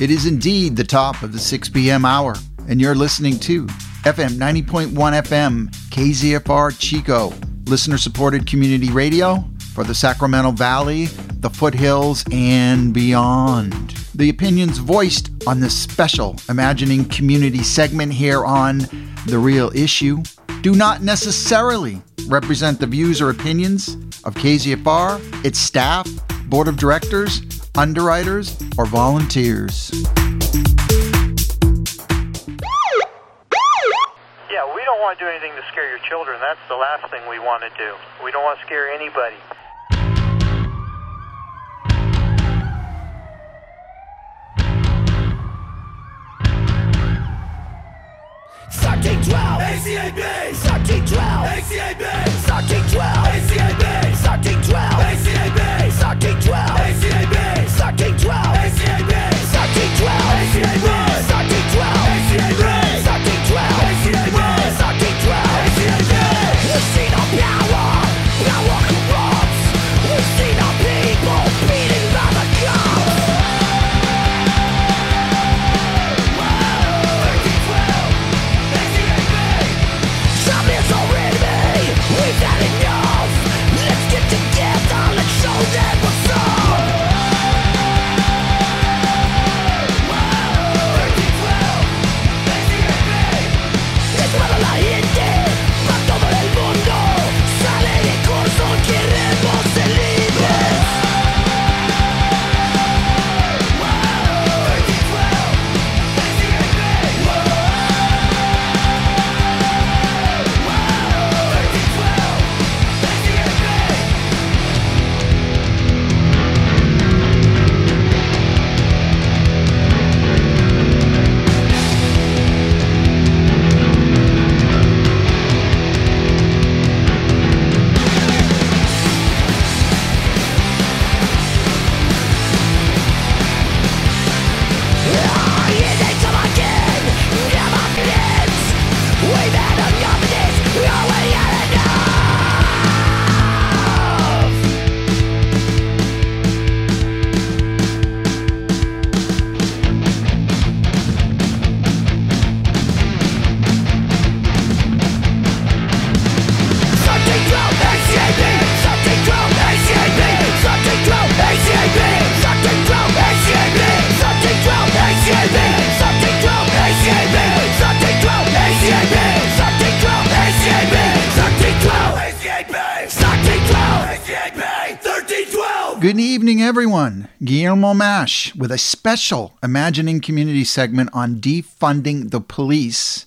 It is indeed the top of the 6 p.m. hour, and you're listening to FM 90.1 FM, KZFR Chico, listener supported community radio for the Sacramento Valley, the foothills, and beyond. The opinions voiced on this special Imagining Community segment here on The Real Issue do not necessarily represent the views or opinions of KZFR, its staff, board of directors, underwriters, or volunteers. Yeah, we don't want to do anything to scare your children. That's the last thing we want to do. We don't want to scare anybody. Sucking 12 ACAB Sucking 12 ACAB Sucking 12 ACAB Sucking 12 ACAB Sucking 12 ACAB Sucking 12 ACAB Sucking 12 ACAB Mash with a special Imagining Community segment on defunding the police,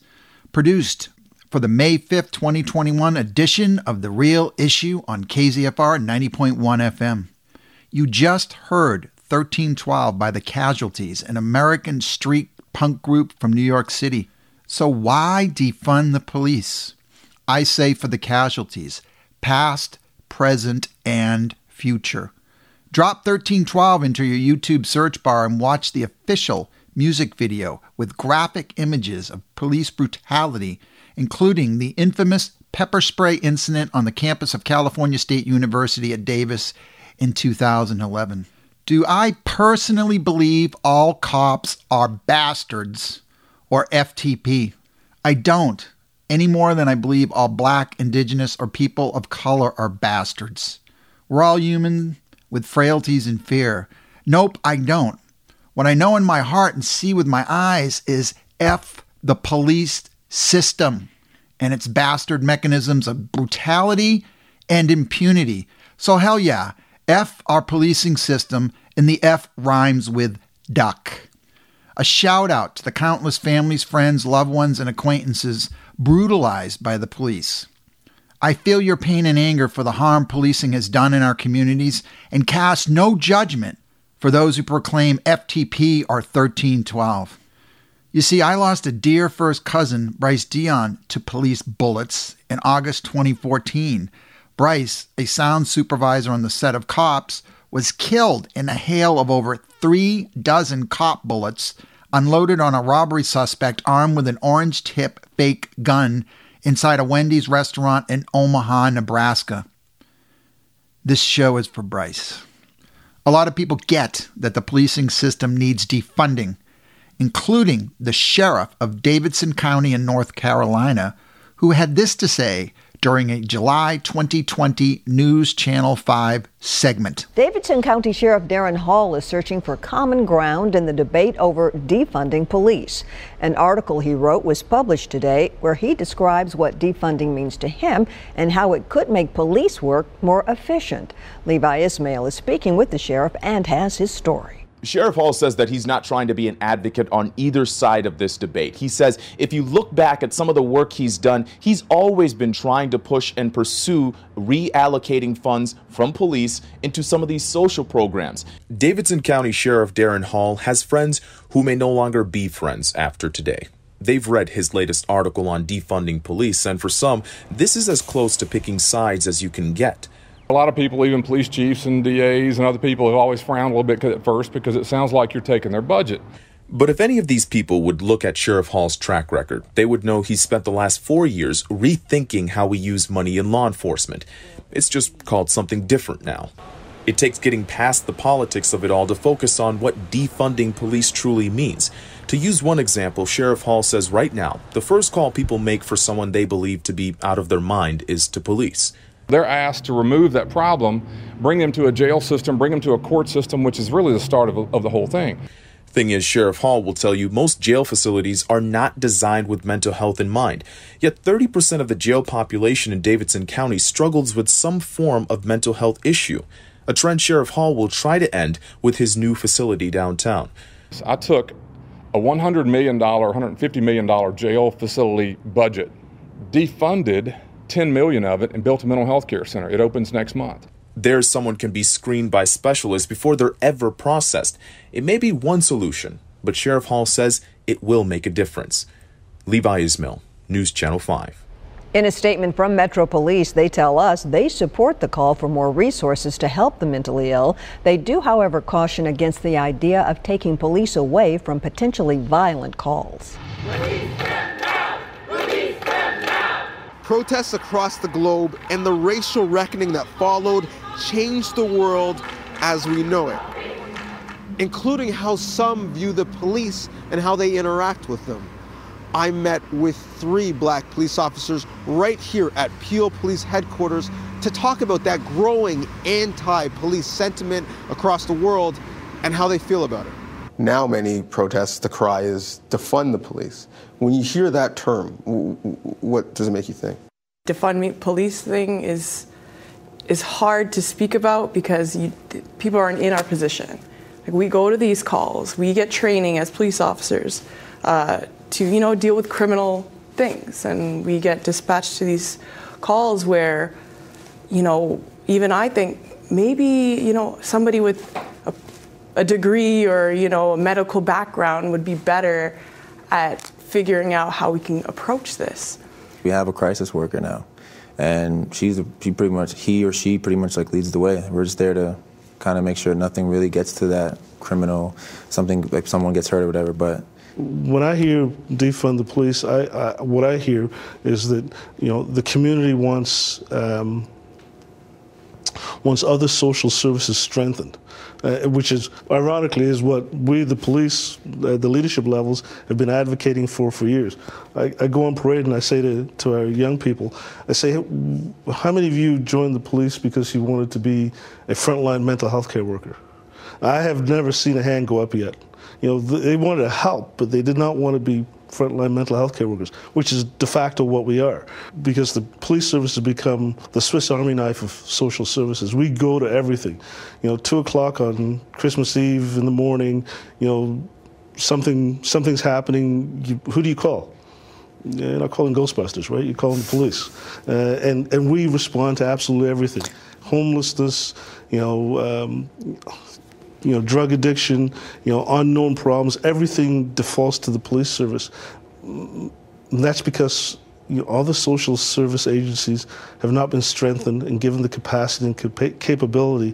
produced for the May 5th, 2021 edition of The Real Issue on KZFR 90.1 FM. You just heard 1312 by The Casualties, an American street punk group from New York City. So, why defund the police? I say for the casualties, past, present, and future. Drop 1312 into your YouTube search bar and watch the official music video with graphic images of police brutality, including the infamous pepper spray incident on the campus of California State University at Davis in 2011. Do I personally believe all cops are bastards or FTP? I don't, any more than I believe all black, indigenous, or people of color are bastards. We're all human with frailties and fear. Nope, I don't. What I know in my heart and see with my eyes is F the police system and its bastard mechanisms of brutality and impunity. So, hell yeah, F our policing system, and the F rhymes with duck. A shout out to the countless families, friends, loved ones, and acquaintances brutalized by the police. I feel your pain and anger for the harm policing has done in our communities and cast no judgment for those who proclaim FTP or 1312. You see, I lost a dear first cousin, Bryce Dion, to police bullets in August 2014. Bryce, a sound supervisor on the set of Cops, was killed in a hail of over three dozen cop bullets unloaded on a robbery suspect armed with an orange tip fake gun inside a Wendy's restaurant in Omaha, Nebraska. This show is for Bryce. A lot of people get that the policing system needs defunding, including the sheriff of Davidson County in North Carolina, who had this to say during a July 2020 News Channel 5 segment. Davidson County Sheriff Daron Hall is searching for common ground in the debate over defunding police. An article he wrote was published today where he describes what defunding means to him and how it could make police work more efficient. Levi Ismail is speaking with the sheriff and has his story. Sheriff Hall says that he's not trying to be an advocate on either side of this debate. He says if you look back at some of the work he's done, he's always been trying to push and pursue reallocating funds from police into some of these social programs. Davidson County Sheriff Daron Hall has friends who may no longer be friends after today. They've read his latest article on defunding police, and for some, this is as close to picking sides as you can get. A lot of people, even police chiefs and DAs and other people, have always frowned a little bit at first because it sounds like you're taking their budget. But if any of these people would look at Sheriff Hall's track record, they would know he spent the last four years rethinking how we use money in law enforcement. It's just called something different now. It takes getting past the politics of it all to focus on what defunding police truly means. To use one example, Sheriff Hall says right now, the first call people make for someone they believe to be out of their mind is to police. They're asked to remove that problem, bring them to a jail system, bring them to a court system, which is really the start of, of the whole thing. Thing is, Sheriff Hall will tell you most jail facilities are not designed with mental health in mind. Yet 30% of the jail population in Davidson County struggles with some form of mental health issue, a trend Sheriff Hall will try to end with his new facility downtown. I took a $100 million, $150 million jail facility budget, defunded 10 million of it and built a mental health care center. It opens next month. There, someone can be screened by specialists before they're ever processed. It may be one solution, but Sheriff Hall says it will make a difference. Levi Ismail, News Channel 5. In a statement from Metro Police, they tell us they support the call for more resources to help the mentally ill. They do, however, caution against the idea of taking police away from potentially violent calls. Protests across the globe and the racial reckoning that followed changed the world as we know it, including how some view the police and how they interact with them. I met with three black police officers right here at Peel Police Headquarters to talk about that growing anti police sentiment across the world and how they feel about it. Now, many protests, the cry is defund the police. When you hear that term, what does it make you think? Defund me police thing is is hard to speak about because you, people aren't in our position. Like we go to these calls, we get training as police officers uh, to you know deal with criminal things, and we get dispatched to these calls where you know even I think maybe you know somebody with a, a degree or you know a medical background would be better at figuring out how we can approach this. We have a crisis worker now, and she's she pretty much he or she pretty much like leads the way. We're just there to kind of make sure nothing really gets to that criminal, something like someone gets hurt or whatever. But when I hear defund the police, I, I, what I hear is that you know the community wants um, wants other social services strengthened uh, which is ironically is what we, the police, uh, the leadership levels, have been advocating for for years. I, I, go on parade and I say to, to our young people, I say, how many of you joined the police because you wanted to be a frontline mental health care worker? I have never seen a hand go up yet. You know, they wanted to help, but they did not want to be frontline mental health care workers, which is de facto what we are, because the police service has become the Swiss Army knife of social services. We go to everything. You know, two o'clock on Christmas Eve in the morning. You know, something something's happening. You, who do you call? You're not calling Ghostbusters, right? You're calling the police, uh, and and we respond to absolutely everything. Homelessness, you know. Um, you know, drug addiction, you know, unknown problems, everything defaults to the police service. And that's because you know, all the social service agencies have not been strengthened and given the capacity and capa- capability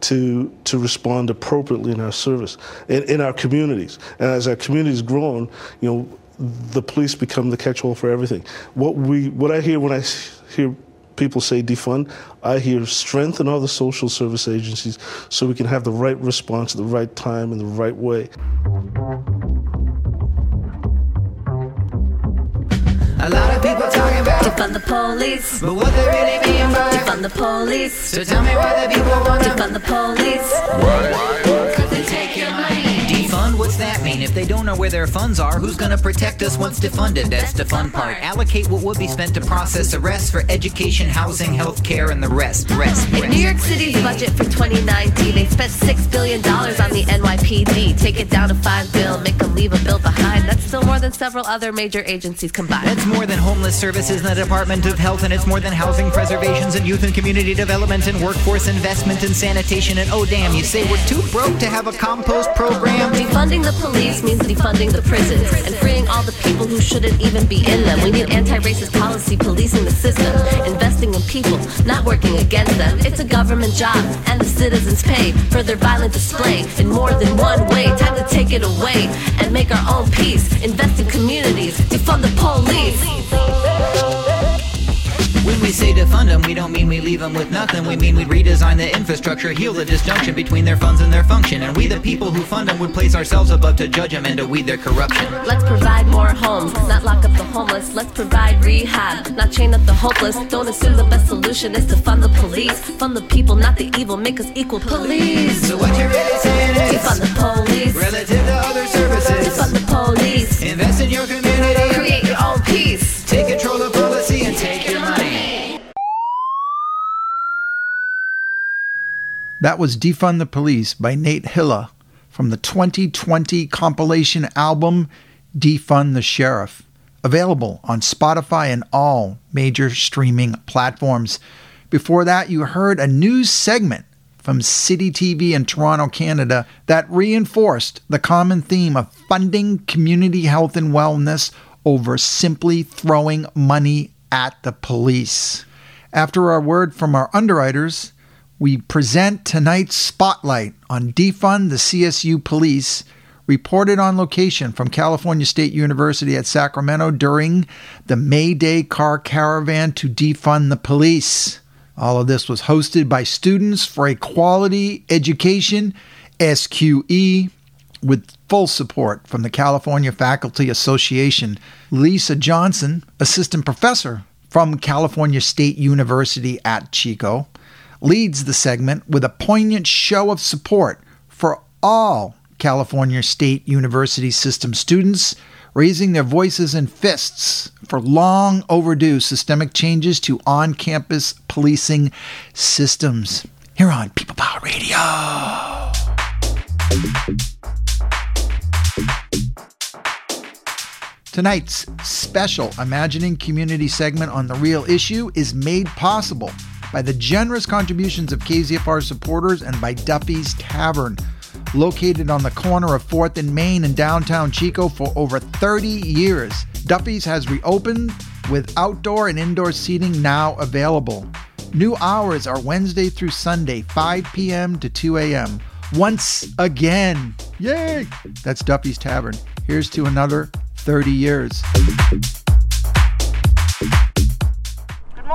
to to respond appropriately in our service in, in our communities. And as our communities grown, you know, the police become the catch-all for everything. What we what I hear when I hear people say defund, I hear strengthen all the social service agencies so we can have the right response at the right time in the right way. A lot of people talking about defund the police, but what they really mean by defund the police. So tell me why the people want to defund the police. Why? Cause they take your money. What's that mean? If they don't know where their funds are, who's gonna protect us once defunded? That's the fun part. Allocate what would be spent to process arrests for education, housing, healthcare, and the rest. Rest. In New York City's budget for 2019, they spent six billion dollars on the NYPD. Take it down to five bill, make them leave a bill behind. That's still more than several other major agencies combined. That's more than homeless services in the Department of Health, and it's more than housing preservations and youth and community development and workforce investment and sanitation. And oh damn, you say we're too broke to have a compost program? Defunding the police means defunding the prisons and freeing all the people who shouldn't even be in them. We need anti-racist policy policing the system, investing in people, not working against them. It's a government job, and the citizens pay for their violent display in more than one way. Time to take it away and make our own peace. Invest in communities, defund the police. When we say defund them, we don't mean we leave them with nothing. We mean we redesign the infrastructure, heal the disjunction between their funds and their function. And we, the people who fund them, would place ourselves above to judge them and to weed their corruption. Let's provide more homes, not lock up the homeless. Let's provide rehab, not chain up the hopeless. Don't assume the best solution is to fund the police. Fund the people, not the evil. Make us equal police. So what you're really saying is defund the police. Relative to other services, defund the police. Invest in your community. That was Defund the Police by Nate Hilla from the 2020 compilation album Defund the Sheriff, available on Spotify and all major streaming platforms. Before that, you heard a news segment from City TV in Toronto, Canada, that reinforced the common theme of funding community health and wellness over simply throwing money at the police. After our word from our underwriters, we present tonight's spotlight on Defund the CSU Police, reported on location from California State University at Sacramento during the May Day car caravan to defund the police. All of this was hosted by Students for a Quality Education, SQE, with full support from the California Faculty Association. Lisa Johnson, assistant professor from California State University at Chico, leads the segment with a poignant show of support for all California State University system students, raising their voices and fists for long overdue systemic changes to on campus policing systems. Here on People Power Radio. Tonight's special Imagining Community segment on the real issue is made possible by the generous contributions of KZFR supporters and by Duffy's Tavern, located on the corner of 4th and Main in downtown Chico for over 30 years. Duffy's has reopened with outdoor and indoor seating now available. New hours are Wednesday through Sunday, 5 p.m. to 2 a.m. Once again, yay! That's Duffy's Tavern. Here's to another 30 years.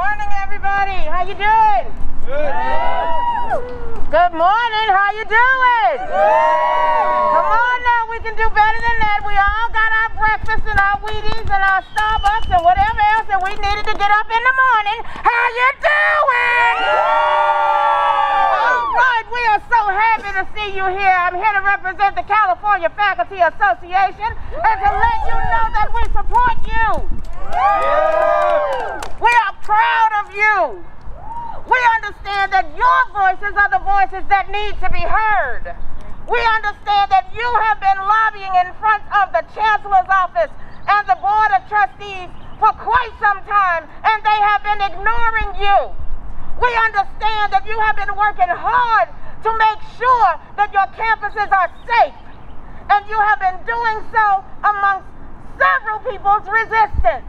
Good morning, everybody. How you doing? Good. Good morning. How you doing? Come on now, we can do better than that. We all got our breakfast and our Wheaties and our Starbucks and whatever else that we needed to get up in the morning. How you doing? All right, we are so happy to see you here. I'm here to represent the California Faculty Association and to let you know that we support you. We are proud of you. We understand that your voices that need to be heard. We understand that you have been lobbying in front of the Chancellor's office and the Board of Trustees for quite some time, and they have been ignoring you. We understand that you have been working hard to make sure that your campuses are safe, and you have been doing so amongst several people's resistance.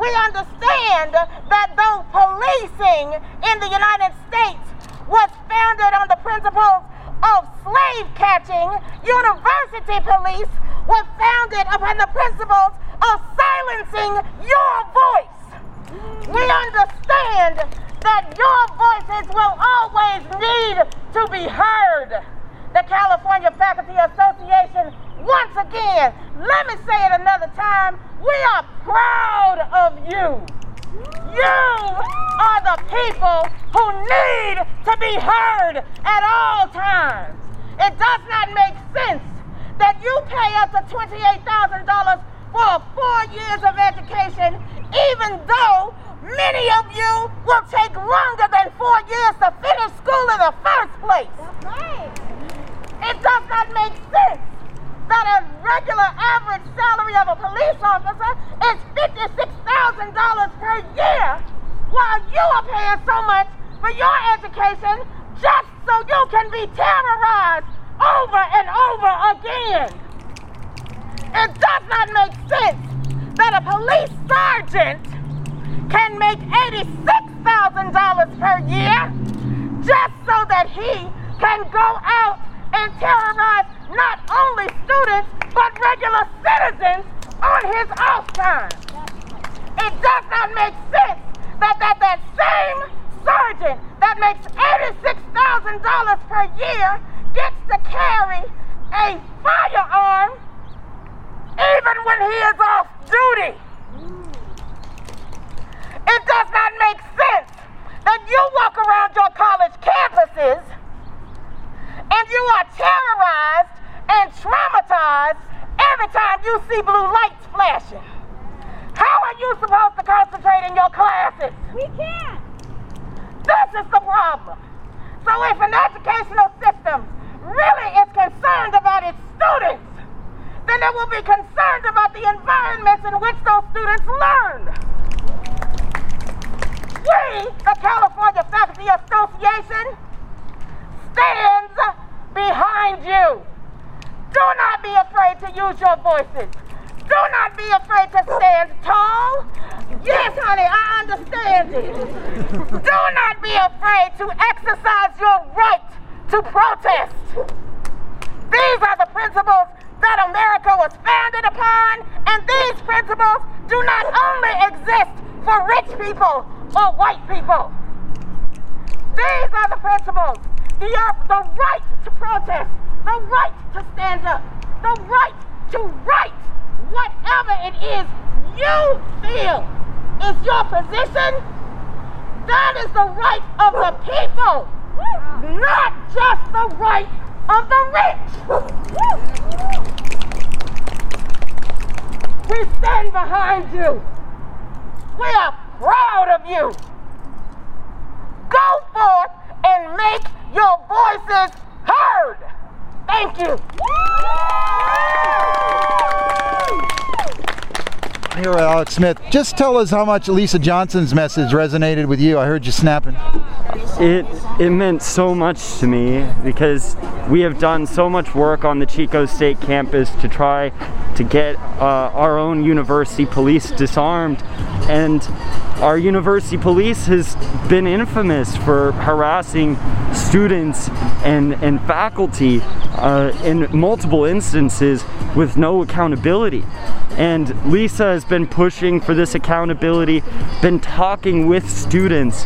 We understand that though policing in the United States was founded on the principles of slave catching, university police was founded upon the principles of silencing your voice. We understand that your voices will always need to be heard. The California Faculty Association, once again, let me say it another time, We are proud of you. You are the people who need to be heard at all times. It does not make sense that you pay up to $28,000 for four years of education, even though many of you will take longer than four years to finish school in the first place. It does not make sense that a regular average salary of a police officer is $56,000 per year, while you are paying so much for your education just so you can be terrorized over and over again. It does not make sense that a police sergeant can make $86,000 per year just so that he can go out and terrorize not only students but regular citizens on his off time. It does not make sense that that, that same sergeant that makes $86,000 per year gets to carry a firearm even when he is off duty. It does not make sense that you walk around your college campuses and you are terrorized and traumatized every time you see blue lights flashing. How are you supposed to concentrate in your classes? We can't. This is the problem. So if an educational system really is concerned about its students, then it will be concerned about the environments in which those students learn. We, the California Faculty Association, stands behind you. Do not be afraid to use your voices. Do not be afraid to stand tall. Yes, honey, I understand it. Do not be afraid to exercise your right to protest. These are the principles that America was founded upon, and these principles do not only exist for rich people or white people. These are the principles the, the right to protest, the right to stand up, the right to write whatever it is you feel is your position. That is the right of the people, not just the right of the rich. We stand behind you. We are proud of you. Go forth and make your voices heard. Thank you. Here, Alex Smith. Just tell us how much Lisa Johnson's message resonated with you. I heard you snapping. It it meant so much to me because we have done so much work on the Chico State campus to try to get uh, our own university police disarmed, and our university police has been infamous for harassing students and and faculty uh, in multiple instances with no accountability. And Lisa has been pushing for this accountability, been talking with students,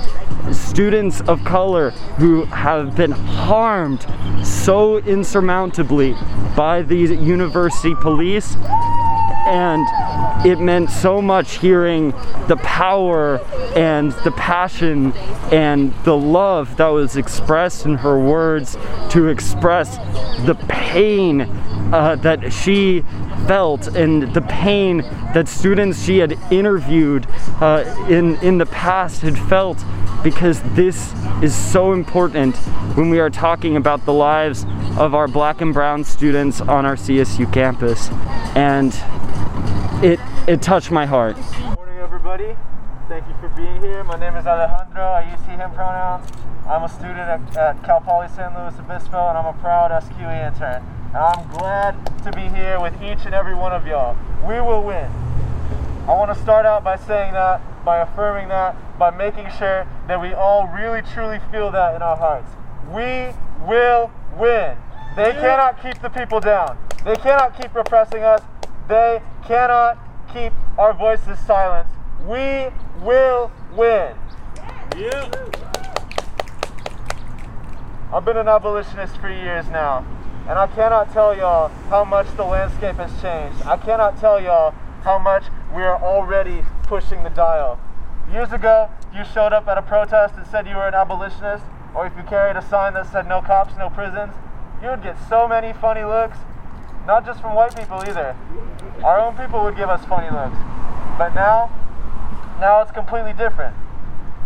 students of color who have been harmed so insurmountably by the university police. And it meant so much hearing the power and the passion and the love that was expressed in her words to express the pain uh, that she felt and the pain that students she had interviewed uh, in in the past had felt because this is so important when we are talking about the lives of our black and brown students on our CSU campus and it it touched my heart Good morning, everybody. Thank you for being here. My name is Alejandro. I use he, him pronouns. I'm a student at, at Cal Poly San Luis Obispo, and I'm a proud SQE intern. And I'm glad to be here with each and every one of y'all. We will win. I want to start out by saying that, by affirming that, by making sure that we all really truly feel that in our hearts. We will win. They cannot keep the people down. They cannot keep repressing us. They cannot keep our voices silenced. We will win. Yeah. I've been an abolitionist for years now, and I cannot tell y'all how much the landscape has changed. I cannot tell y'all how much we are already pushing the dial. Years ago, you showed up at a protest and said you were an abolitionist, or if you carried a sign that said no cops, no prisons, you would get so many funny looks, not just from white people either. Our own people would give us funny looks. But now, now it's completely different.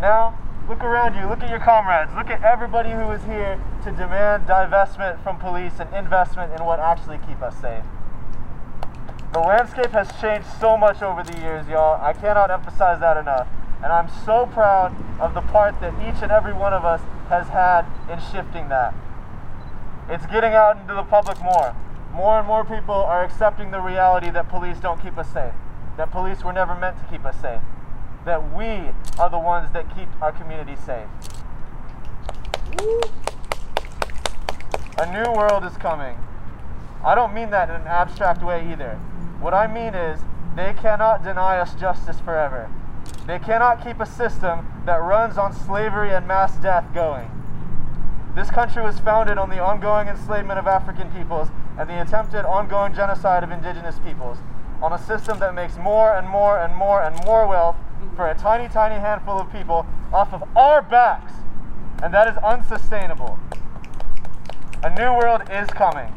Now, look around you, look at your comrades, look at everybody who is here to demand divestment from police and investment in what actually keep us safe. The landscape has changed so much over the years, y'all. I cannot emphasize that enough. And I'm so proud of the part that each and every one of us has had in shifting that. It's getting out into the public more. More and more people are accepting the reality that police don't keep us safe, that police were never meant to keep us safe, that we are the ones that keep our community safe. A new world is coming. I don't mean that in an abstract way either. What I mean is, they cannot deny us justice forever. They cannot keep a system that runs on slavery and mass death going. This country was founded on the ongoing enslavement of African peoples and the attempted ongoing genocide of indigenous peoples, on a system that makes more and more and more and more wealth for a tiny, tiny handful of people off of our backs. And that is unsustainable. A new world is coming.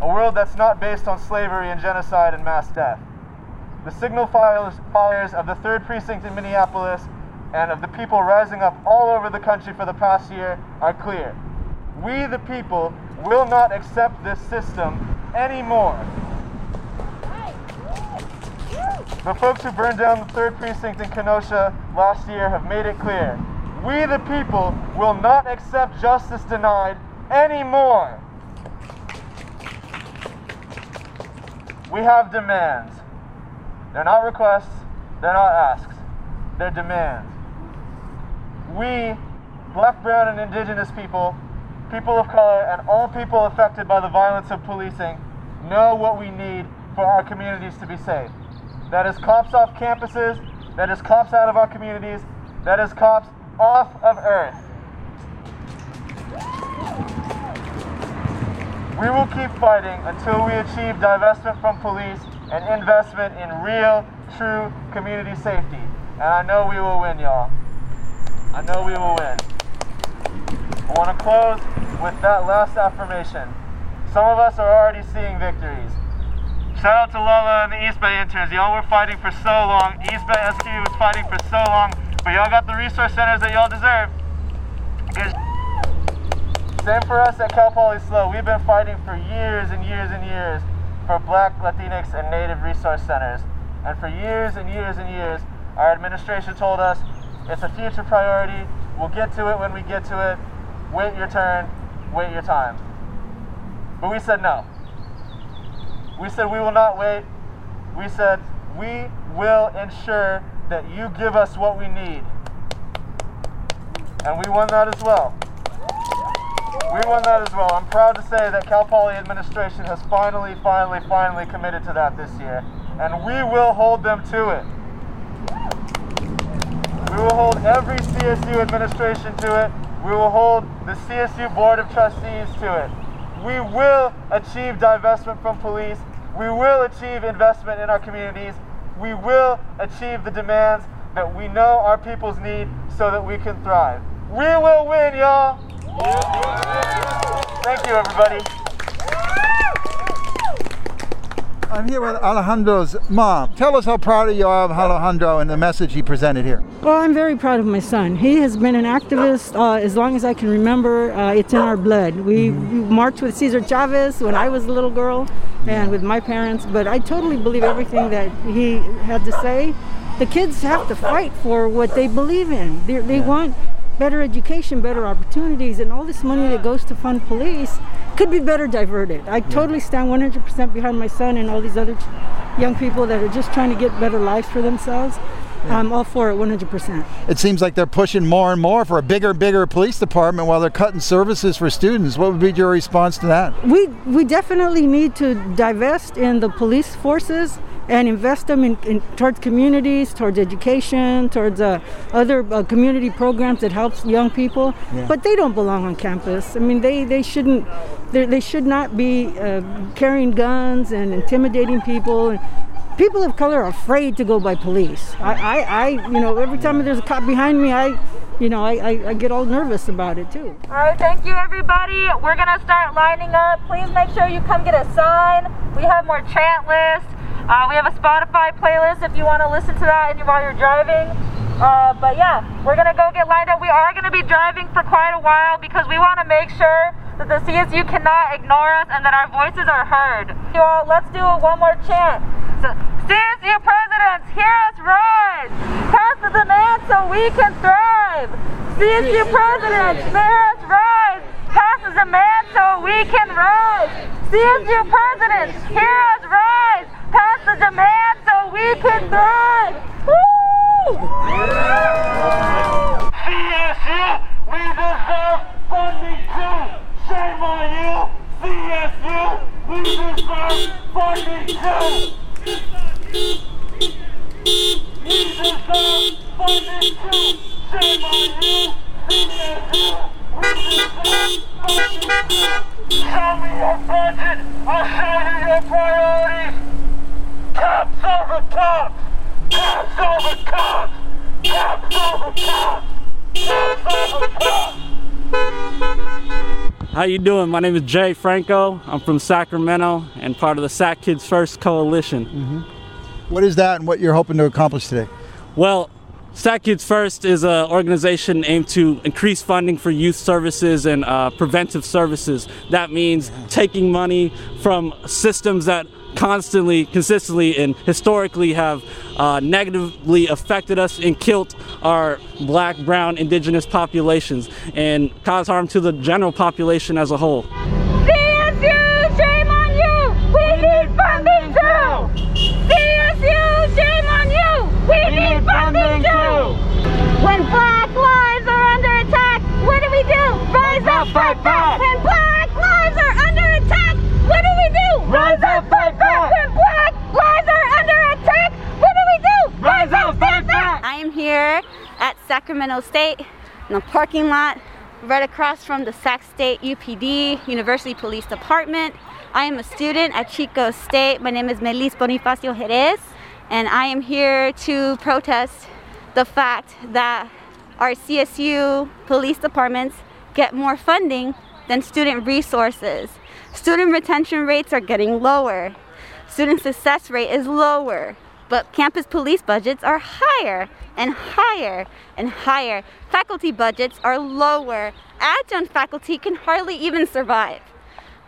A world that's not based on slavery and genocide and mass death. The signal fires, of the 3rd Precinct in Minneapolis and of the people rising up all over the country for the past year are clear. We, the people, will not accept this system anymore. The folks who burned down the 3rd Precinct in Kenosha last year have made it clear. We, the people, will not accept justice denied anymore. We have demands. They're not requests, they're not asks, they're demands. We, black, brown, and indigenous people, people of color, and all people affected by the violence of policing, know what we need for our communities to be safe. That is cops off campuses, that is cops out of our communities, that is cops off of earth. We will keep fighting until we achieve divestment from police and investment in real, true community safety. And I know we will win, y'all. I know we will win. I want to close with that last affirmation. Some of us are already seeing victories. Shout out to Lola and the East Bay interns. Y'all were fighting for so long. East Bay SQ was fighting for so long, but y'all got the resource centers that y'all deserve. Good same for us at Cal Poly SLO. We've been fighting for years and years and years for black, Latinx, and Native resource centers. And for years and years and years, our administration told us it's a future priority. We'll get to it when we get to it. Wait your turn, wait your time. But we said no. We said we will not wait. We said we will ensure that you give us what we need. And we won that as well. We won that as well. I'm proud to say that Cal Poly administration has finally, finally, finally committed to that this year. And we will hold them to it. We will hold every CSU administration to it. We will hold the CSU Board of Trustees to it. We will achieve divestment from police. We will achieve investment in our communities. We will achieve the demands that we know our peoples need so that we can thrive. We will win, y'all. Thank you, everybody. I'm here with Alejandro's mom. Tell us how proud you are of Alejandro and the message he presented here. Well, I'm very proud of my son. He has been an activist uh, as long as I can remember. Uh, it's in our blood. We, we marched with Cesar Chavez when I was a little girl and with my parents, but I totally believe everything that he had to say. The kids have to fight for what they believe in. They, they want better education, better opportunities, and all this money that goes to fund police could be better diverted. I totally stand 100% behind my son and all these other young people that are just trying to get better lives for themselves. I'm all for it 100%. It seems like they're pushing more and more for a bigger, bigger police department while they're cutting services for students. What would be your response to that? We we definitely need to divest in the police forces and invest them in, in towards communities, towards education, towards uh, other uh, community programs that helps young people. Yeah. But they don't belong on campus. I mean, they they shouldn't. They they should not be uh, carrying guns and intimidating people. People of color are afraid to go by police. I, I, I you know, every time there's a cop behind me, I, you know, I, I, I get all nervous about it too. All right, thank you everybody. We're gonna start lining up. Please make sure you come get a sign. We have more chant lists. Uh, we have a Spotify playlist if you want to listen to that while you're driving. Uh, but yeah, we're gonna go get lined up. We are gonna be driving for quite a while because we want to make sure that the CSU cannot ignore us and that our voices are heard. You all, let's do one more chant. So, CSU presidents, hear us rise. Pass the demand so we can thrive. CSU presidents, hear us rise. Pass the demand so we can rise. CSU presidents, hear us rise. Pass the demand so we can thrive. Woo! CSU, we deserve funding too. Shame on you, CSU, we deserve funding too. We deserve funding too. Shame on you, CSU, we deserve funding. Show me your budget, I'll show you your priorities. Cops over cops, cops over cops, cops over cops, cops over cops. How you doing? My name is Jay Franco. I'm from Sacramento and part of the Sac Kids First Coalition. What is that and what you're hoping to accomplish today? Well, Sac Kids First is an organization aimed to increase funding for youth services and uh, preventive services. That means taking money from systems that constantly, consistently, and historically have uh, negatively affected us and killed our black, brown, indigenous populations and caused harm to the general population as a whole. CSU, shame on you! We need funding too! CSU, shame on you! We need funding too! When black lives are under attack, what do we do? Rise up, fight back! When black lives are under attack, what do we do? Rise up, fight back! When black lives are under attack, what do we do? Rise up, fight back! I am here at Sacramento State in the parking lot right across from the Sac State UPD University Police Department. I am a student at Chico State. My name is Melis Bonifacio Jerez, and I am here to protest the fact that our CSU police departments get more funding than student resources. Student retention rates are getting lower. Student success rate is lower, but campus police budgets are higher and higher and higher. Faculty budgets are lower. Adjunct faculty can hardly even survive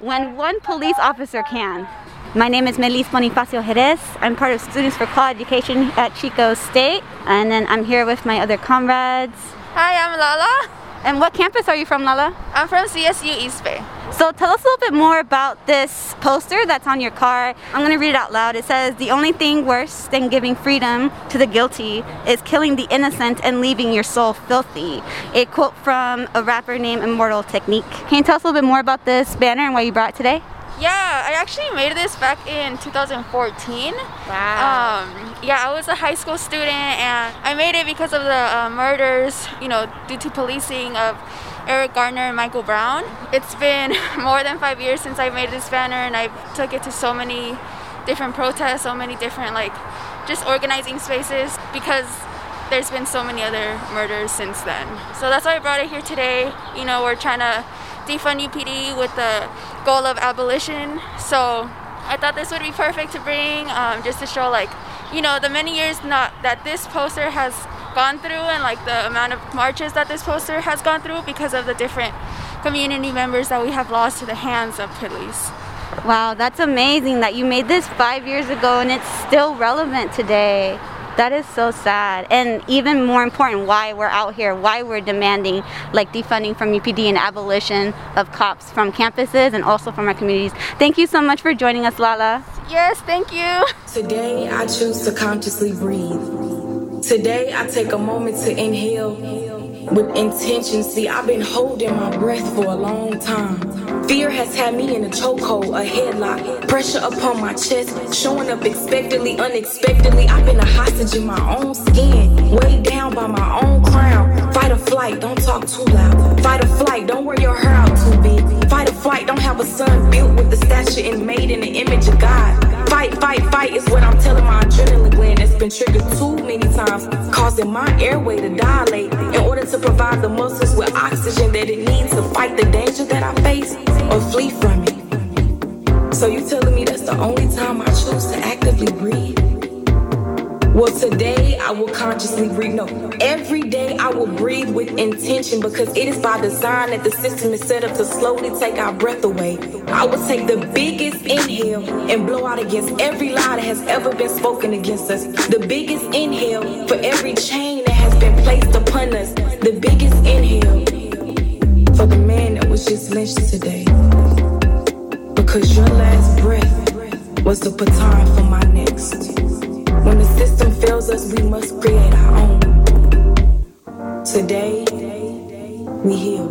when one police officer can. My name is Melis Bonifacio Jerez. I'm part of Students for Quality Education at Chico State, and then I'm here with my other comrades. Hi, I'm Lala. And what campus are you from, Lala? I'm from CSU East Bay. So tell us a little bit more about this poster that's on your car. I'm going to read it out loud. It says, The only thing worse than giving freedom to the guilty is killing the innocent and leaving your soul filthy. A quote from a rapper named Immortal Technique. Can you tell us a little bit more about this banner and why you brought it today? Yeah, I actually made this back in 2014. Wow. Um, yeah, I was a high school student and I made it because of the uh, murders, you know, due to policing of Eric Garner and Michael Brown. It's been more than five years since I made this banner and I took it to so many different protests, so many different, like, just organizing spaces because there's been so many other murders since then. So that's why I brought it here today. You know, we're trying to defund UPD with the goal of abolition. So I thought this would be perfect to bring um, just to show, like, you know, the many years not that this poster has gone through and like the amount of marches that this poster has gone through because of the different community members that we have lost to the hands of police. Wow, that's amazing that you made this five years ago and it's still relevant today. That is so sad. And even more important, why we're out here, why we're demanding like defunding from UPD and abolition of cops from campuses and also from our communities. Thank you so much for joining us, Lala. Yes, thank you. Today I choose to consciously breathe. Today I take a moment to inhale with intention. See, I've been holding my breath for a long time. Fear has had me in a chokehold, a headlock, pressure upon my chest, showing up expectedly, unexpectedly. I've been a hostage in my own skin, weighed down by my own crown. Fight or flight, don't talk too loud. Fight or flight, don't wear your hair out too big. Fight or flight, don't have a son built with the stature and made in the image of God. Fight, fight, fight is what I'm telling my adrenaline gland that's been triggered too many times, causing my airway to dilate in order to provide the muscles with oxygen that it needs to fight the danger that I face or flee from it. So you telling me that's the only time I choose to actively breathe? Well, today I will consciously breathe. No, every day I will breathe with intention because it is by design that the system is set up to slowly take our breath away. I will take the biggest inhale and blow out against every lie that has ever been spoken against us. The biggest inhale for every chain that has been placed upon us. The biggest inhale for the man that was just lynched today. Because your last breath was the baton for my next. System fails us, we must create our own. Today, we heal.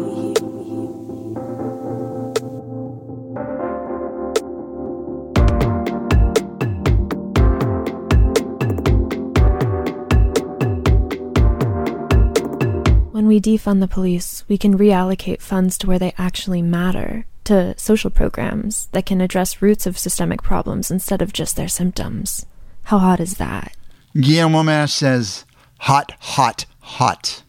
When we defund the police, we can reallocate funds to where they actually matter, to social programs that can address roots of systemic problems instead of just their symptoms. How hot is that? Guillermo Mash says, hot, hot, hot.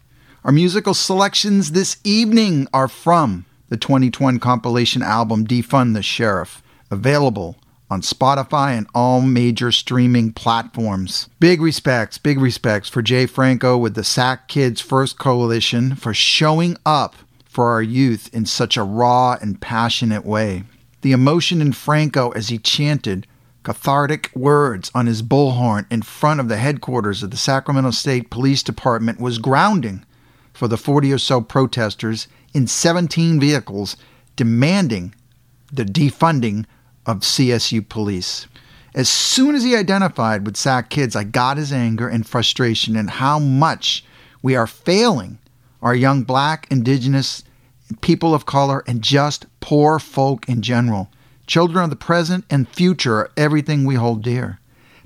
Our musical selections this evening are from the 2020 compilation album Defund the Sheriff, available on Spotify and all major streaming platforms. Big respects, big respects for Jay Franco with the SAC Kids First Coalition for showing up for our youth in such a raw and passionate way. The emotion in Franco as he chanted cathartic words on his bullhorn in front of the headquarters of the Sacramento State Police Department was grounding for the 40 or so protesters in 17 vehicles demanding the defunding of CSU police. As soon as he identified with SAC kids, I got his anger and frustration and how much we are failing our young black, indigenous, people of color, and just poor folk in general. Children of the present and future are everything we hold dear.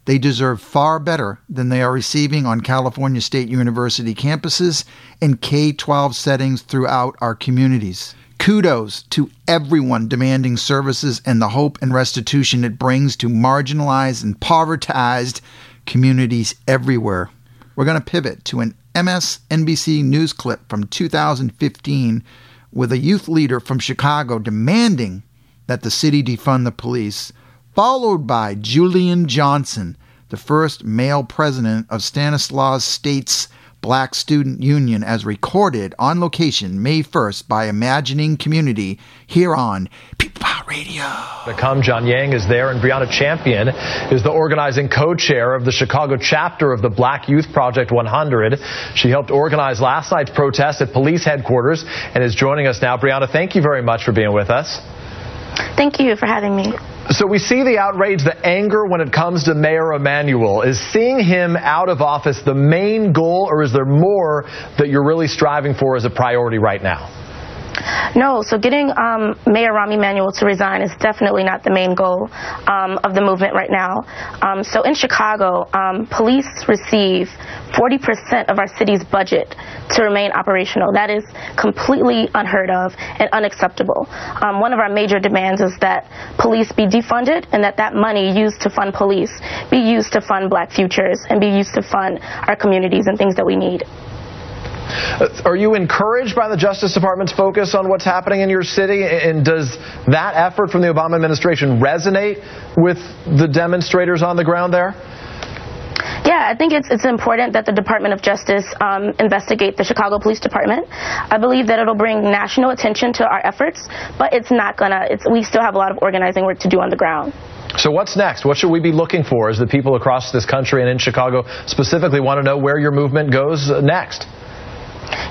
They deserve far better than they are receiving on California State University campuses and K 12 settings throughout our communities. Kudos to everyone demanding services and the hope and restitution it brings to marginalized and impoverished communities everywhere. We're going to pivot to an MSNBC news clip from 2015 with a youth leader from Chicago demanding that the city defund the police, followed by Julian Johnson, the first male president of Stanislaus State's Black Student Union, as recorded on location May 1st by Imagining Community here on People Power Radio. To come, John Yang is there, and Brianna Champion is the organizing co-chair of the Chicago chapter of the Black Youth Project 100. She helped organize last night's protest at police headquarters and is joining us now. Brianna, thank you very much for being with us. Thank you for having me. So we see the outrage, the anger when it comes to Mayor Emanuel. Is seeing him out of office the main goal, or is there more that you're really striving for as a priority right now? No, so getting um, Mayor Rahm Emanuel to resign is definitely not the main goal um, of the movement right now. Um, so in Chicago, um, police receive 40% of our city's budget to remain operational. That is completely unheard of and unacceptable. Um, one of our major demands is that police be defunded and that that money used to fund police be used to fund black futures and be used to fund our communities and things that we need. Uh, Are you encouraged by the Justice Department's focus on what's happening in your city? And does that effort from the Obama administration resonate with the demonstrators on the ground there? Yeah, I think it's it's important that the Department of Justice um, investigate the Chicago Police Department. I believe that it'll bring national attention to our efforts, but it's not gonna. It's we still have a lot of organizing work to do on the ground. So what's next? What should we be looking for as the people across this country and in Chicago specifically want to know where your movement goes uh, next?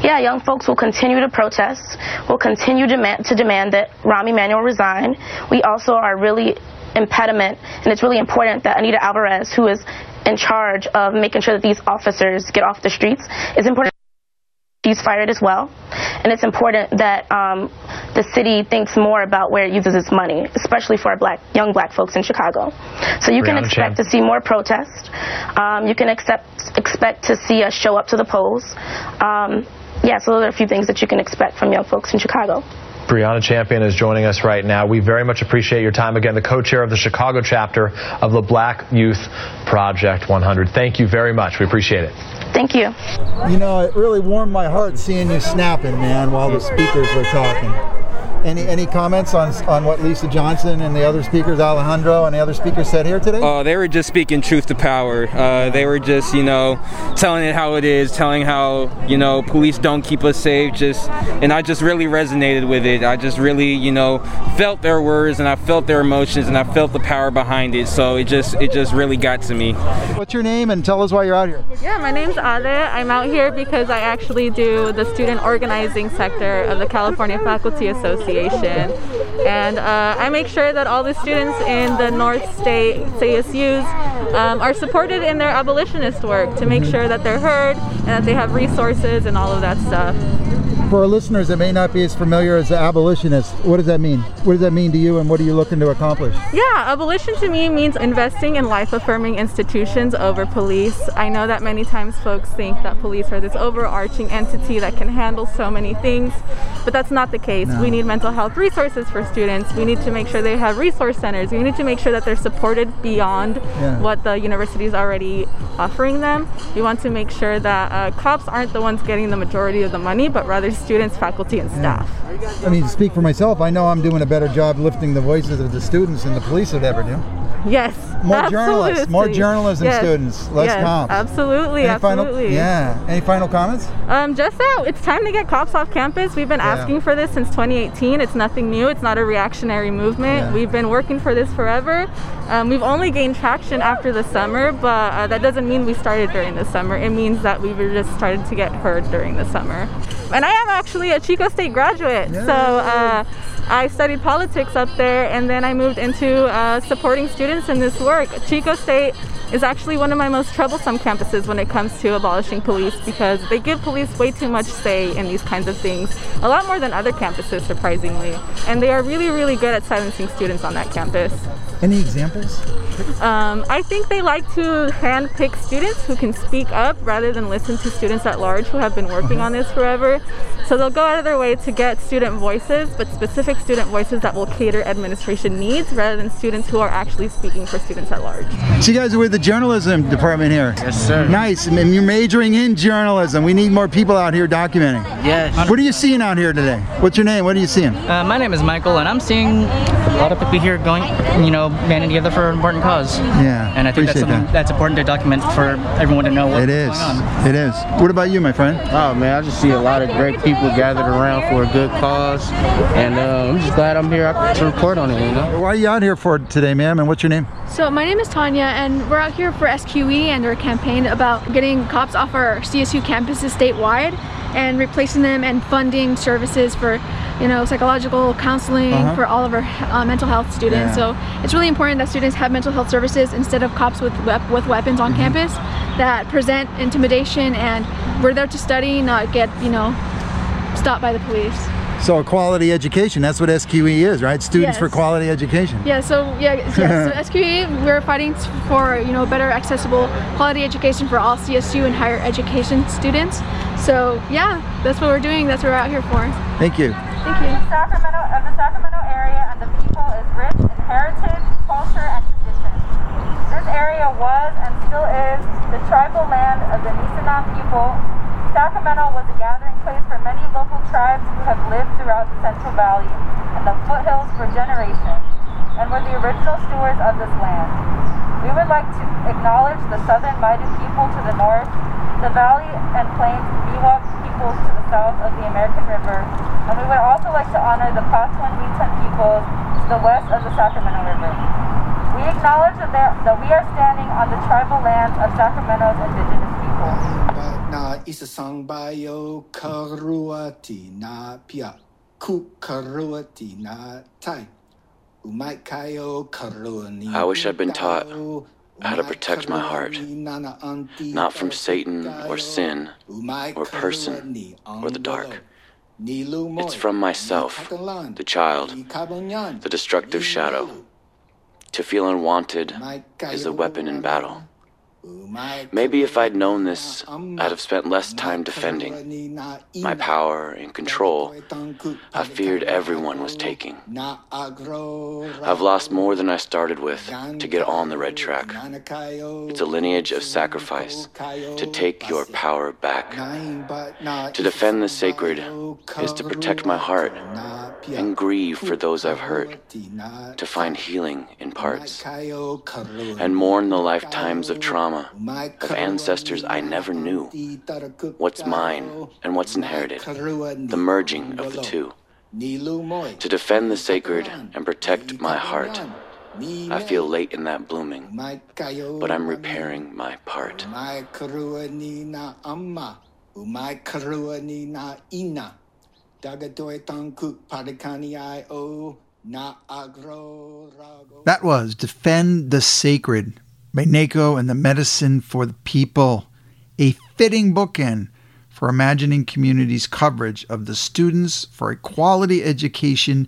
Yeah, young folks will continue to protest. Will continue demand, to demand that Rahm Emanuel resign. We also are really impediment, and it's really important that Anita Alvarez, who is in charge of making sure that these officers get off the streets, is important. She's fired as well, and it's important that um, the city thinks more about where it uses its money, especially for our black young black folks in Chicago. So you can expect Chan. to see more protest. Um, you can accept, expect to see us show up to the polls. Um, yeah, so those are a few things that you can expect from young folks in Chicago. Brianna Champion is joining us right now. We very much appreciate your time. Again, the co-chair of the Chicago chapter of the Black Youth Project 100. Thank you very much. We appreciate it. Thank you. You know, it really warmed my heart seeing you snapping, man, while the speakers were talking. Any any comments on on what Lisa Johnson and the other speakers, Alejandro and the other speakers said here today? Oh, they were just speaking truth to power. Uh, they were just, you know, telling it how it is, telling how, you know, police don't keep us safe. Just, and I just really resonated with it. I just really, you know, felt their words and I felt their emotions and I felt the power behind it. So it just, it just really got to me. What's your name and tell us why you're out here? Yeah, my name's Ade. I'm out here because I actually do the student organizing sector of the California Faculty Association. And uh, I make sure that all the students in the North State CSUs um, are supported in their abolitionist work to make sure that they're heard and that they have resources and all of that stuff. For our listeners that may not be as familiar as an abolitionist, what does that mean? What does that mean to you and what are you looking to accomplish? Yeah, abolition to me means investing in life affirming institutions over police. I know that many times folks think that police are this overarching entity that can handle so many things, but that's not the case. No. We need mental health resources for students. We need to make sure they have resource centers. We need to make sure that they're supported beyond Yeah. what the university is already offering them. We want to make sure that uh, cops aren't the ones getting the majority of the money, but rather students, faculty, and staff. I mean, to speak for myself, I know I'm doing a better job lifting the voices of the students than the police would ever do. Yes. More journalists, more journalism Yes, students, less yes, cops. Absolutely, Any final- absolutely. yeah. Any final comments? Um, just that it's time to get cops off campus. We've been Yeah. asking for this since 2018. It's nothing new. It's not a reactionary movement. Yeah. We've been working for this forever. Um, we've only gained traction after the summer, but uh, that doesn't mean we started during the summer. It means that we were just started to get heard during the summer. And I am actually a Chico State graduate, so uh, I studied politics up there, and then I moved into uh, supporting students in this work. Chico State is actually one of my most troublesome campuses when it comes to abolishing police because they give police way too much say in these kinds of things, a lot more than other campuses, surprisingly. And they are really, really good at silencing students on that campus. Any examples? Um, I think they like to handpick students who can speak up rather than listen to students at large who have been working on this forever. So they'll go out of their way to get student voices, but specific student voices that will cater administration needs rather than students who are actually speaking for students at large. So you guys are with the journalism department here. Yes, sir. Nice. And you're majoring in journalism. We need more people out here documenting. Yes. What are you seeing out here today? What's your name? What are you seeing? Uh, my name is Michael, and I'm seeing a lot of people here going, you know, banding together for an important cause. Yeah. And I think that's something that. that's important to document for everyone to know what's It is. going on. It is. What about you, my friend? Oh man, I just see a lot of great people gathered around for a good cause, and uh, I'm just glad I'm here to report on it. You know. Why are you out here for today, ma'am? And what's your name? So my name is Tanya and we're out here for SQE and our campaign about getting cops off our CSU campuses statewide and replacing them and funding services for you know psychological counseling Uh-huh. for all of our uh, mental health students. Yeah. So it's really important that students have mental health services instead of cops with with weapons on Mm-hmm. campus that present intimidation and we're there to study, not get you know stopped by the police. So a quality education. That's what SQE is, right? Students for quality education. Yeah, so yeah, yeah so SQE we're fighting for you know better accessible quality education for all CSU and higher education students. So yeah, that's what we're doing. That's what we're out here for. Thank you. Thank you. Sacramento of the Sacramento area and the people is rich in heritage, culture, and tradition. This area was and still is the tribal land of the Nisenan people. Sacramento was a gathering place for many local tribes who have lived throughout the Central Valley and the foothills for generations, and were the original stewards of this land. We would like to acknowledge the southern Maidu people to the north, the valley and plains Miwok peoples to the south of the American River, and we would also like to honor the Patwin Wintun peoples to the west of the Sacramento River. We acknowledge that, that we are standing on the tribal lands of Sacramento's indigenous people. Na isa sang bayo karuati na pia ku karuati na tai umai kayo karuani I wish I'd been taught how to protect my heart, not from Satan or sin or person or the dark. It's from myself, the child, the destructive shadow. To feel unwanted is a weapon in battle. Maybe if I'd known this, I'd have spent less time defending. My power and control, I feared everyone was taking. I've lost more than I started with to get on the red track. It's a lineage of sacrifice to take your power back. To defend the sacred is to protect my heart and grieve for those I've hurt, to find healing in parts, and mourn the lifetimes of trauma of ancestors I never knew. What's mine and what's inherited, the merging of the two. To defend the sacred and protect my heart. I feel late in that blooming, but I'm repairing my part. That was Defend the Sacred by and the Medicine for the People, a fitting bookend for imagining communities' coverage of the Students for Equality Education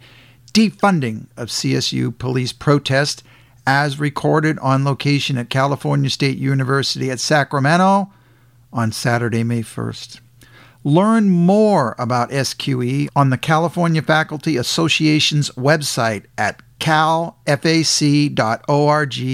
defunding of CSU police protest as recorded on location at California State University at Sacramento on Saturday, May 1st. Learn more about SQE on the California Faculty Association's website at calfac.org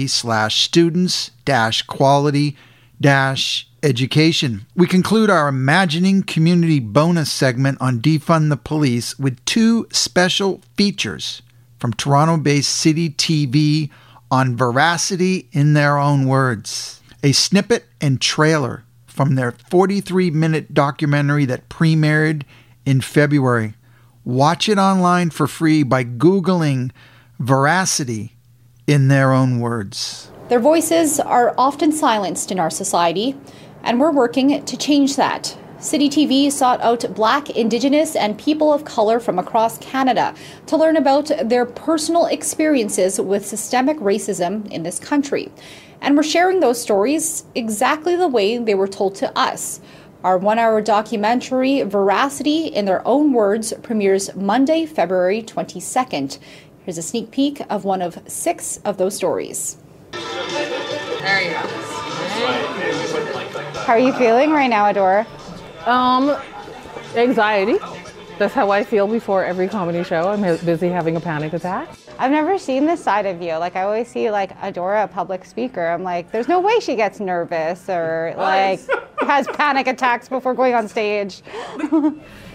slash students dash quality dash education. We conclude our Imagining Community bonus segment on Defund the Police with two special features from Toronto based City TV on veracity in their own words. A snippet and trailer from their 43 minute documentary that premiered in February. Watch it online for free by Googling veracity in their own words. Their voices are often silenced in our society, and we're working to change that. City TV sought out Black, Indigenous, and people of color from across Canada to learn about their personal experiences with systemic racism in this country. And we're sharing those stories exactly the way they were told to us. Our one hour documentary, Veracity in Their Own Words, premieres Monday, February 22nd. Here's a sneak peek of one of six of those stories. There you go. How are you feeling right now, Adora? Um, anxiety. That's how I feel before every comedy show. I'm busy having a panic attack. I've never seen this side of you. Like I always see like Adora, a public speaker. I'm like, there's no way she gets nervous or like has panic attacks before going on stage.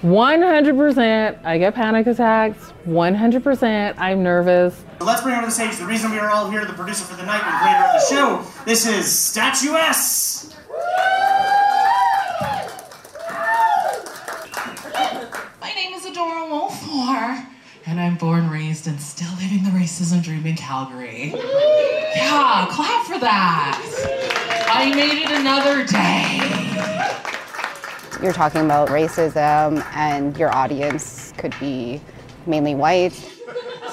100% I get panic attacks. 100% I'm nervous. Let's bring over the stage the reason we are all here, the producer for the night and creator of the show. This is Statuess. My name is Adora Nwofor, and I'm born, raised, and still living the racism dream in Calgary. Yeah, clap for that. I made it another day. You're talking about racism, and your audience could be mainly white.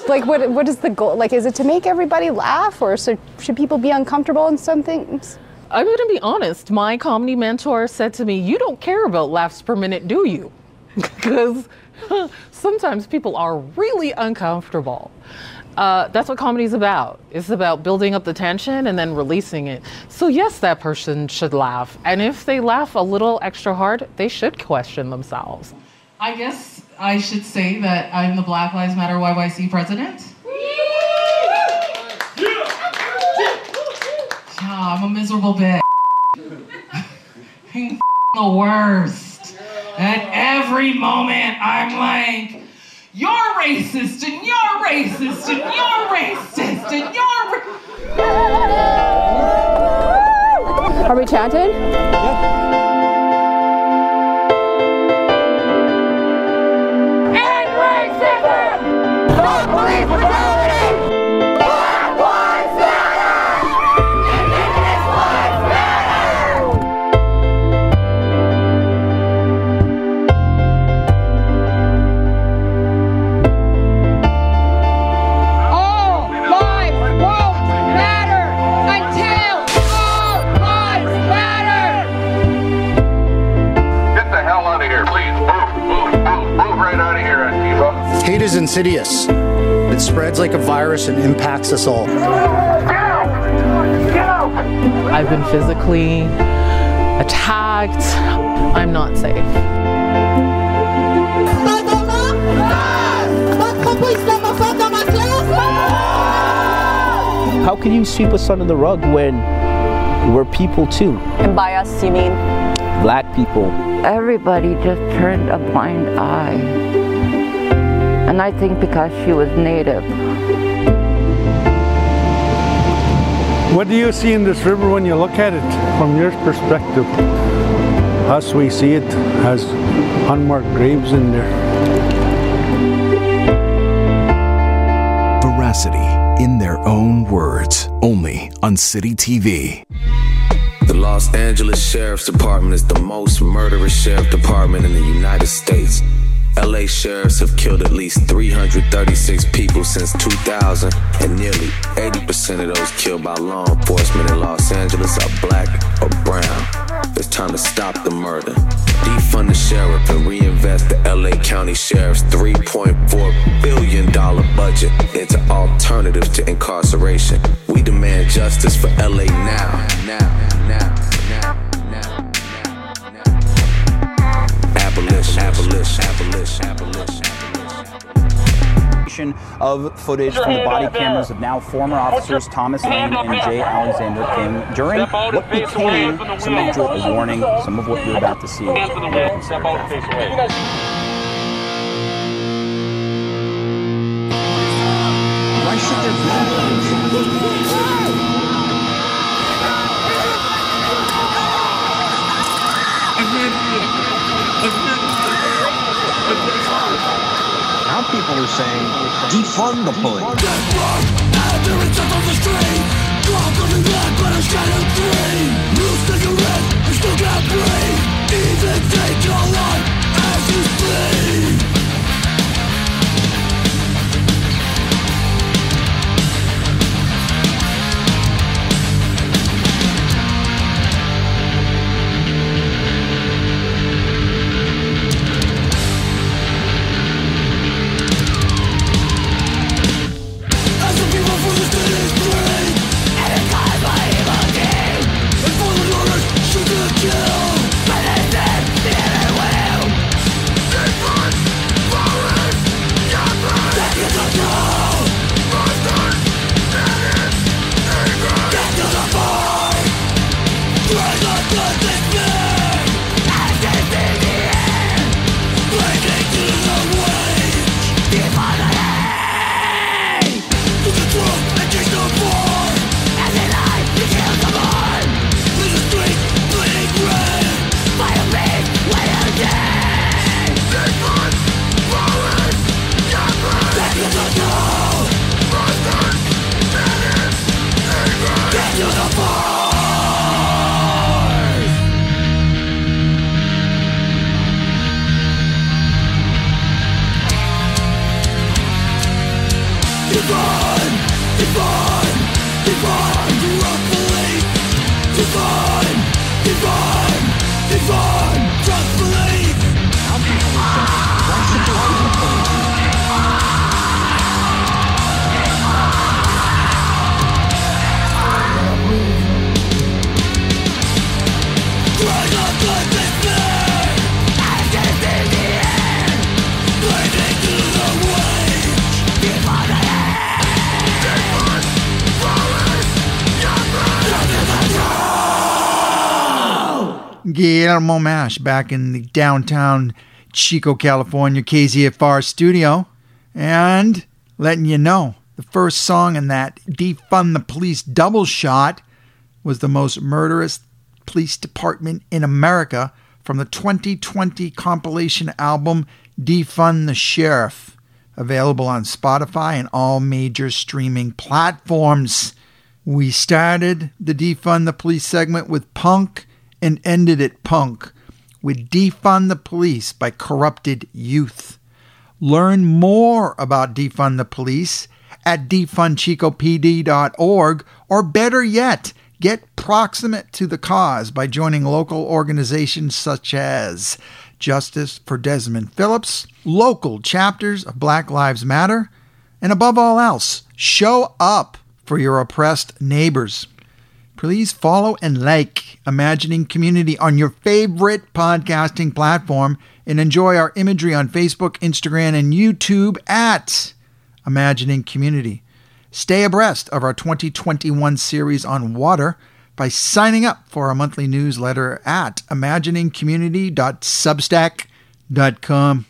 Like, what, what is the goal? Like, is it to make everybody laugh, or so, should people be uncomfortable in some things? I'm going to be honest. My comedy mentor said to me, You don't care about laughs per minute, do you? Because sometimes people are really uncomfortable. Uh, that's what comedy's about. It's about building up the tension and then releasing it. So, yes, that person should laugh. And if they laugh a little extra hard, they should question themselves. I guess I should say that I'm the Black Lives Matter YYC president. Yeah, I'm a miserable bitch. The worst. At every moment, I'm like, you're racist, and you're racist, and you're racist, and you're. Are we chanting? End Antifa. Hate is insidious. It spreads like a virus and impacts us all. Get out! Get I've been physically attacked. I'm not safe. How can you sweep us under the rug when we're people too? And by us, you mean? Black people. Everybody just turned a blind eye. And I think because she was native. What do you see in this river when you look at it from your perspective? Us, we see it has unmarked graves in there. Veracity in their own words, only on City TV. The Los Angeles Sheriff's Department is the most murderous sheriff department in the United States. LA sheriffs have killed at least 336 people since 2000, and nearly 80% of those killed by law enforcement in Los Angeles are black or brown. It's time to stop the murder. Defund the sheriff and reinvest the LA County Sheriff's $3.4 billion budget into alternatives to incarceration. We demand justice for LA now, now, now. Abolish, abolish, abolish, abolish. of footage from the body cameras of now former officers Thomas Lane and Jay Alexander Kueng during what became some of the warning, some of what you're about to see. People are saying, defund the police. Guillermo Mash back in the downtown Chico, California KZFR studio and letting you know the first song in that Defund the Police double shot was the most murderous police department in America from the 2020 compilation album Defund the Sheriff, available on Spotify and all major streaming platforms. We started the Defund the Police segment with punk and ended it punk with Defund the Police by Corrupted Youth. Learn more about Defund the Police at defundchicopd.org, or better yet, get proximate to the cause by joining local organizations such as Justice for Desmond Phillips, local chapters of Black Lives Matter, and above all else, show up for your oppressed neighbors. Please follow and like Imagining Community on your favorite podcasting platform and enjoy our imagery on Facebook, Instagram, and YouTube at Imagining Community. Stay abreast of our 2021 series on water by signing up for our monthly newsletter at imaginingcommunity.substack.com.